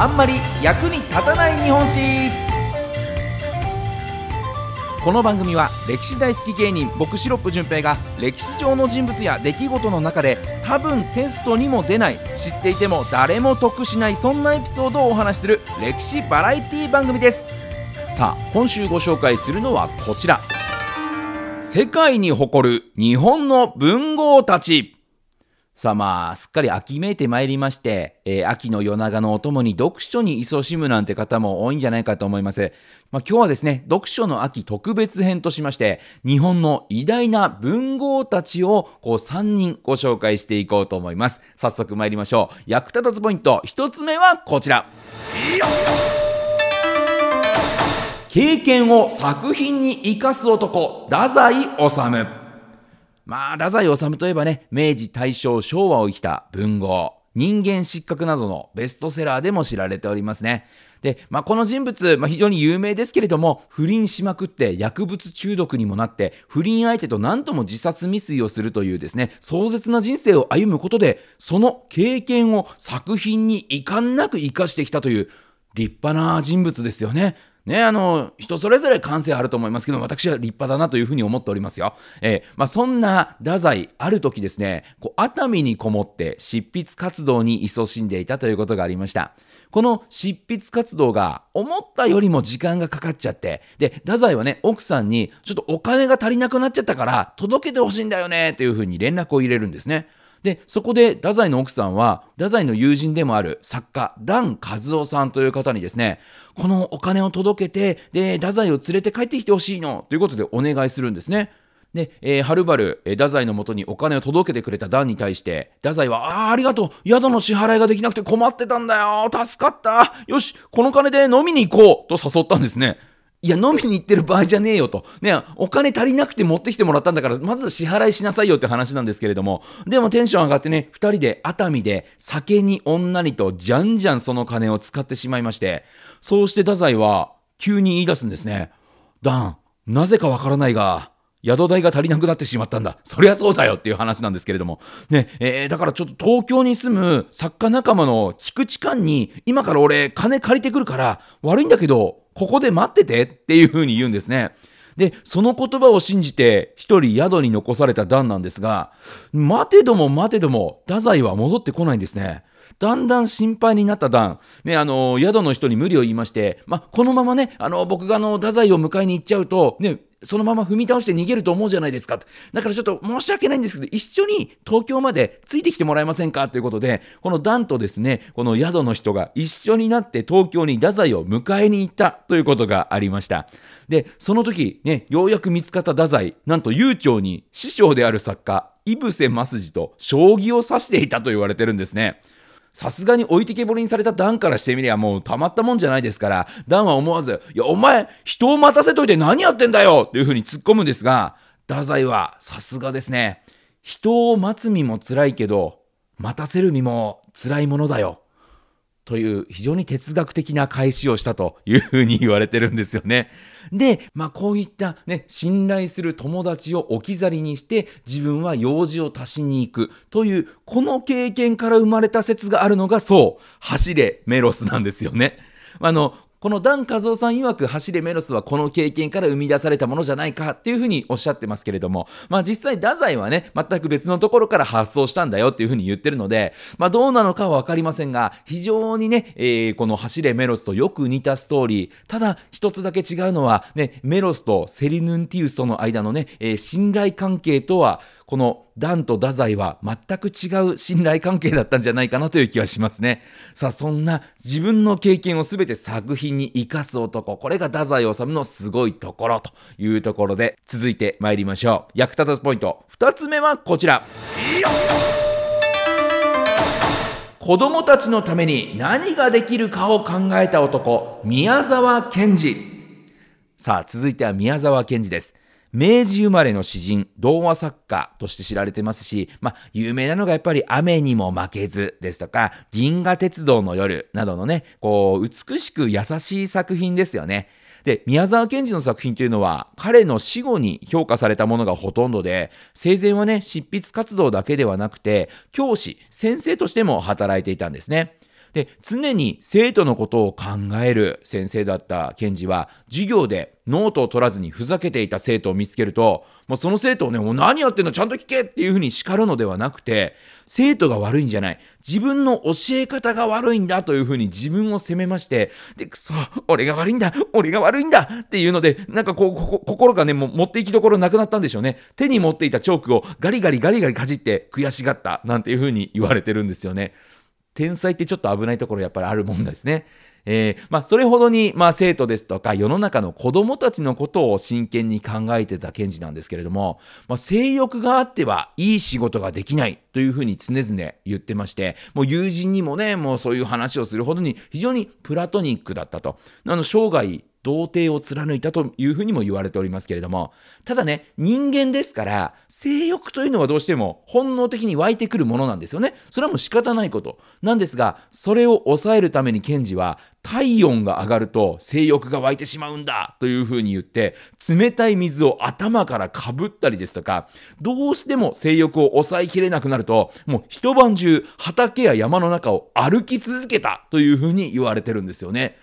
あんまり役に立たない日本史。この番組は歴史大好き芸人僕シロップ純平が歴史上の人物や出来事の中で多分テストにも出ない知っていても誰も得しないそんなエピソードをお話しする歴史バラエティ番組です。さあ今週ご紹介するのはこちら。世界に誇る日本の文豪たち。さあまあ、すっかり秋めいてまいりまして、えー、秋の夜長のお供に読書に勤しむなんて方も多いんじゃないかと思います。まあ、今日はですね、読書の秋特別編としまして、日本の偉大な文豪たちをこう3人ご紹介していこうと思います。早速参りましょう。役立たずポイント、1つ目はこちら。経験を作品に生かす男、太宰治。まあ、太宰治といえばね、明治、大正、昭和を生きた文豪、人間失格などのベストセラーでも知られておりますね。で、まあ、この人物、まあ、非常に有名ですけれども、不倫しまくって薬物中毒にもなって、不倫相手と何度も自殺未遂をするというですね、壮絶な人生を歩むことで、その経験を作品に遺憾なく生かしてきたという立派な人物ですよね。ね、あの、人それぞれ感性あると思いますけど、私は立派だなというふうに思っておりますよ。えー、まあ、そんな太宰、ある時ですね、こう熱海にこもって執筆活動に勤しんでいたということがありました。この執筆活動が思ったよりも時間がかかっちゃって、で、太宰はね、奥さんに、ちょっとお金が足りなくなっちゃったから、届けてほしいんだよね、というふうに連絡を入れるんですね。で、そこで太宰の奥さんは、太宰の友人でもある作家、ダン・カズオさんという方にですね、このお金を届けて、で、太宰を連れて帰ってきてほしいの、ということでお願いするんですね。で、えー、はるばる、えー、太宰のもとにお金を届けてくれたダンに対して、太宰は、ああ、ありがとう。宿の支払いができなくて困ってたんだよ。助かった。よし、この金で飲みに行こう。と誘ったんですね。いや、飲みに行ってる場合じゃねえよと。ね、お金足りなくて持ってきてもらったんだから、まず支払いしなさいよって話なんですけれども、でもテンション上がってね、二人で熱海で酒に女にとじゃんじゃんその金を使ってしまいまして、そうして太宰は急に言い出すんですね。ダン、なぜかわからないが、宿代が足りなくなってしまったんだ。そりゃそうだよっていう話なんですけれども。ね、えー、だからちょっと東京に住む作家仲間の菊池寛に、今から俺金借りてくるから、悪いんだけど、ここで待っててっていうふうに言うんですね。で、その言葉を信じて、一人宿に残された段なんですが、待てども待てども、太宰は戻ってこないんですね。だんだん心配になった段、ね、あの、宿の人に無理を言いまして、ま、このままね、あの、僕があの、太宰を迎えに行っちゃうと、ね、そのまま踏み倒して逃げると思うじゃないですか。だからちょっと申し訳ないんですけど、一緒に東京までついてきてもらえませんか？ということで、このダンとですね、この宿の人が一緒になって東京に太宰を迎えに行ったということがありました。で、その時、ね、ようやく見つかった太宰、なんと悠長に師匠である作家、井伏正治と将棋を指していたと言われてるんですね。さすがに置いてけぼりにされたダンからしてみりゃもうたまったもんじゃないですから、ダンは思わず、いや、お前、人を待たせといて何やってんだよというふうに突っ込むんですが、太宰はさすがですね。人を待つ身も辛いけど、待たせる身も辛いものだよ。という非常に哲学的な返しをしたというふうに言われてるんですよね。で、まあこういったね、信頼する友達を置き去りにして自分は用事を足しに行くというこの経験から生まれた説があるのがそう、走れメロスなんですよね。あの、このダン・カズオさん曰く走れメロスはこの経験から生み出されたものじゃないかっていうふうにおっしゃってますけれども、まあ実際太宰はね、全く別のところから発想したんだよっていうふうに言ってるので、まあどうなのかはわかりませんが、非常にね、えー、この走れメロスとよく似たストーリー、ただ一つだけ違うのは、ね、メロスとセリヌンティウスとの間のね、えー、信頼関係とは、このダンと太宰は全く違う信頼関係だったんじゃないかなという気はしますね。さあ、そんな自分の経験を全て作品に生かす男、これが太宰治のすごいところというところで、続いて参りましょう。役立たずポイント、2つ目はこちら。子供たちのために何ができるかを考えた男、宮沢賢治。さあ、続いては宮沢賢治です。明治生まれの詩人、童話作家として知られてますし、まあ、有名なのがやっぱり雨にも負けずですとか、銀河鉄道の夜などのね、こう、美しく優しい作品ですよね。で、宮沢賢治の作品というのは、彼の死後に評価されたものがほとんどで、生前はね、執筆活動だけではなくて、教師、先生としても働いていたんですね。で、常に生徒のことを考える先生だった検事は、授業でノートを取らずにふざけていた生徒を見つけると、もうその生徒をね、もう何やってんのちゃんと聞けっていうふうに叱るのではなくて、生徒が悪いんじゃない。自分の教え方が悪いんだというふうに自分を責めまして、で、くそ、俺が悪いんだ俺が悪いんだっていうので、なんかこう、心がね、もう持っていきどころなくなったんでしょうね。手に持っていたチョークをガリガリガリガリかじって悔しがったなんていうふうに言われてるんですよね。天才ってちょっと危ないところやっぱりあるもんですね。えー、まあ、それほどに、まあ、生徒ですとか世の中の子供たちのことを真剣に考えてた検事なんですけれども、まあ、性欲があってはいい仕事ができないというふうに常々言ってまして、もう友人にもね、もうそういう話をするほどに非常にプラトニックだったと。あの生涯童貞を貫いたというふうにも言われておりますけれども、ただね、人間ですから、性欲というのはどうしても本能的に湧いてくるものなんですよね。それはもう仕方ないこと。なんですが、それを抑えるために検事は、体温が上がると性欲が湧いてしまうんだというふうに言って、冷たい水を頭からかぶったりですとか、どうしても性欲を抑えきれなくなると、もう一晩中畑や山の中を歩き続けたというふうに言われてるんですよね。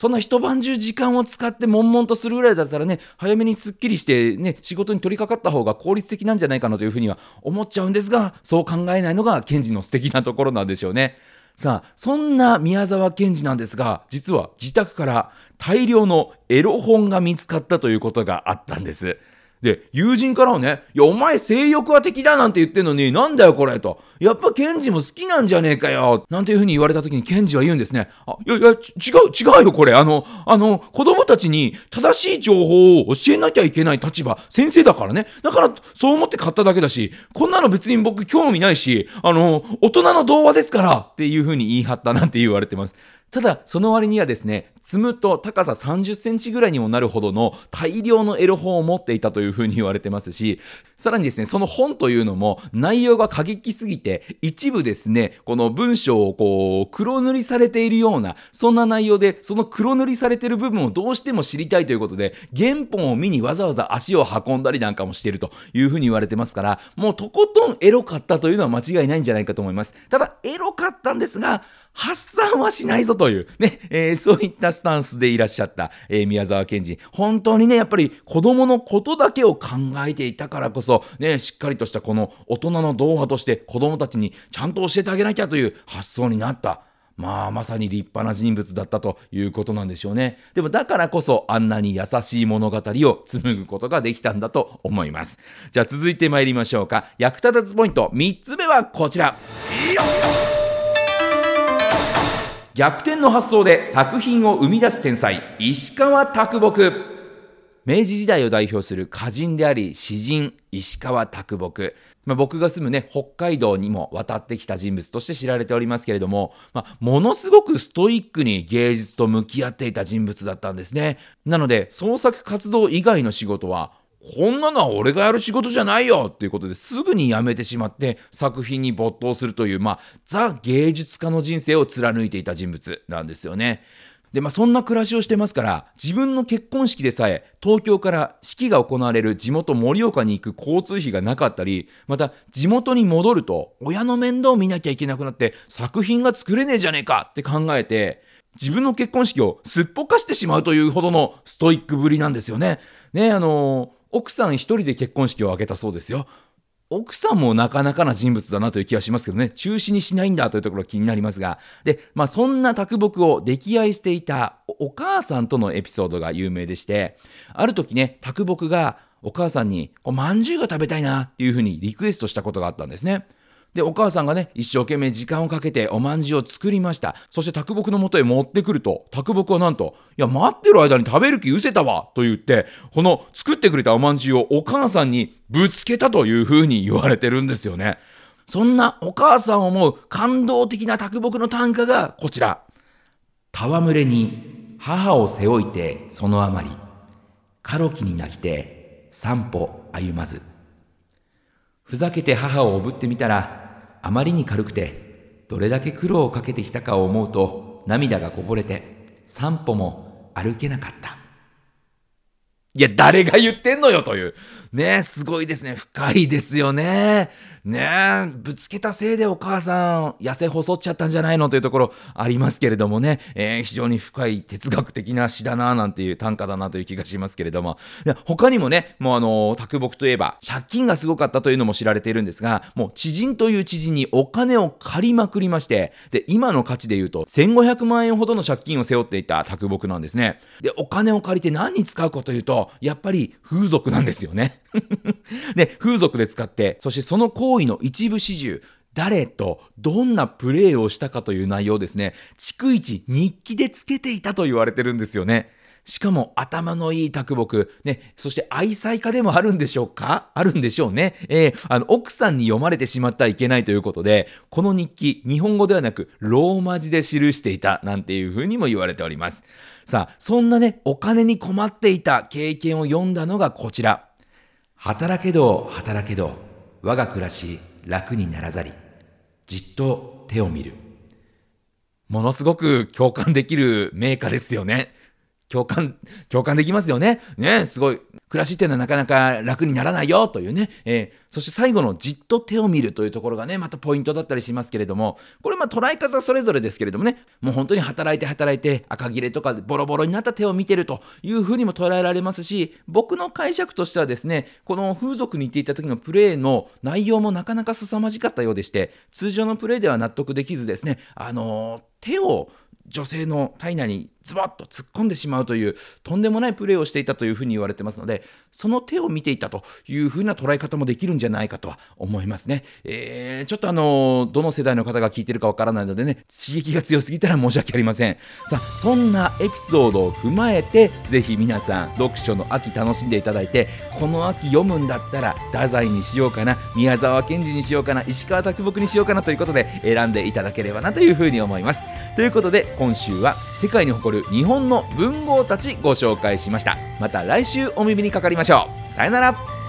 そんな一晩中時間を使って悶々とするぐらいだったらね、早めにすっきりしてね、仕事に取り掛かった方が効率的なんじゃないかなというふうには思っちゃうんですが、そう考えないのが検事の素敵なところなんでしょうね。さあ、そんな宮沢賢治なんですが、実は自宅から大量のエロ本が見つかったということがあったんです。で、友人からはね、いや、お前性欲は敵だなんて言ってんのに、なんだよこれと。やっぱケンジも好きなんじゃねえかよ。なんていうふうに言われた時にケンジは言うんですね。あ、いやいや、違う、違うよこれ。あの、あの、子供たちに正しい情報を教えなきゃいけない立場、先生だからね。だから、そう思って買っただけだし、こんなの別に僕興味ないし、あの、大人の童話ですからっていうふうに言い張ったなんて言われてます。ただ、その割にはですね、積むと高さ30センチぐらいにもなるほどの大量のエロ本を持っていたというふうに言われてますし、さらにですね、その本というのも内容が過激すぎて、一部ですね、この文章をこう、黒塗りされているような、そんな内容で、その黒塗りされている部分をどうしても知りたいということで、原本を見にわざわざ足を運んだりなんかもしているというふうに言われてますから、もうとことんエロかったというのは間違いないんじゃないかと思います。ただ、エロかったんですが、発散はしないぞという、ね、えー、そういったスタンスでいらっしゃった、えー、宮沢賢治。本当にね、やっぱり子供のことだけを考えていたからこそ、ね、しっかりとしたこの大人の童話として子供たちにちゃんと教えてあげなきゃという発想になった。まあ、まさに立派な人物だったということなんでしょうね。でも、だからこそ、あんなに優しい物語を紡ぐことができたんだと思います。じゃあ、続いて参りましょうか。役立たずポイント、3つ目はこちら。逆転の発想で作品を生み出す天才、石川啄木。明治時代を代表する歌人であり詩人、石川啄木。まあ、僕が住むね、北海道にも渡ってきた人物として知られておりますけれども、まあ、ものすごくストイックに芸術と向き合っていた人物だったんですね。なので、創作活動以外の仕事は、こんなのは俺がやる仕事じゃないよっていうことですぐに辞めてしまって作品に没頭するという、まあ、ザ芸術家の人生を貫いていた人物なんですよね。で、まあ、そんな暮らしをしてますから、自分の結婚式でさえ、東京から式が行われる地元盛岡に行く交通費がなかったり、また、地元に戻ると、親の面倒を見なきゃいけなくなって、作品が作れねえじゃねえかって考えて、自分の結婚式をすっぽかしてしまうというほどのストイックぶりなんですよね。ね、あのー奥さん一人で結婚式を挙げたそうですよ。奥さんもなかなかな人物だなという気はしますけどね、中止にしないんだというところ気になりますが、で、まあそんな卓木を溺愛していたお母さんとのエピソードが有名でして、ある時ね、卓木がお母さんに、こう、まんじゅうが食べたいなっていうふうにリクエストしたことがあったんですね。で、お母さんがね、一生懸命時間をかけておまんじゅうを作りました。そして卓木の元へ持ってくると、卓木はなんと、いや、待ってる間に食べる気失せたわと言って、この作ってくれたおまんじゅうをお母さんにぶつけたというふうに言われてるんですよね。そんなお母さんを思う感動的な卓木の短歌がこちら。戯れに母を背負いてそのあまり、カロキに泣きて三歩歩まず。ふざけて母をおぶってみたら、あまりに軽くてどれだけ苦労をかけてきたかを思うと涙がこぼれて散歩も歩けなかった。いや誰が言ってんのよという。ねすごいですね。深いですよね。ねえぶつけたせいでお母さん痩せ細っちゃったんじゃないのというところありますけれどもね、えー、非常に深い哲学的な詩だななんていう短歌だなという気がしますけれども。他にもねもうあの卓木といえば借金がすごかったというのも知られているんですがもう知人という知人にお金を借りまくりましてで今の価値で言うと1500万円ほどの借金を背負っていた卓木なんですね。でお金を借りて何に使うかというとやっぱり風俗なんですよね。で風俗で使ってそしてその行為の一部始終誰とどんなプレーをしたかという内容ですね逐一日記でつけていたと言われてるんですよねしかも頭のいい卓木、ね、そして愛妻家でもあるんでしょうか？あるんでしょうね。えー、あの、奥さんに読まれてしまってはいけないということで、この日記、日本語ではなく、ローマ字で記していた、なんていうふうにも言われております。さあ、そんなね、お金に困っていた経験を読んだのがこちら。働けど、働けど、我が暮らし、楽にならざり。じっと手を見る。ものすごく共感できる名家ですよね。共感、共感できますよね。ね、すごい。暮らしっていうのはなかなか楽にならないよというね。えー、そして最後のじっと手を見るというところがね、またポイントだったりしますけれども、これまあ捉え方それぞれですけれどもね、もう本当に働いて働いて赤切れとかボロボロになった手を見てるというふうにも捉えられますし、僕の解釈としてはですね、この風俗に行っていた時のプレーの内容もなかなか凄まじかったようでして、通常のプレーでは納得できずですね、あのー、手を女性の体内にズバッと突っ込んでしまうというとんでもないプレーをしていたというふうに言われてますのでその手を見ていたというふうな捉え方もできるんじゃないかとは思いますね、えー、ちょっとあのどの世代の方が聞いてるかわからないのでね刺激が強すぎたら申し訳ありません。さあそんなエピソードを踏まえてぜひ皆さん読書の秋楽しんでいただいてこの秋読むんだったら太宰にしようかな宮沢賢治にしようかな石川啄木にしようかなということで選んでいただければなというふうに思います。ということで今週は世界に誇る日本の文豪たちご紹介しました。また来週お耳にかかりましょう。さよなら。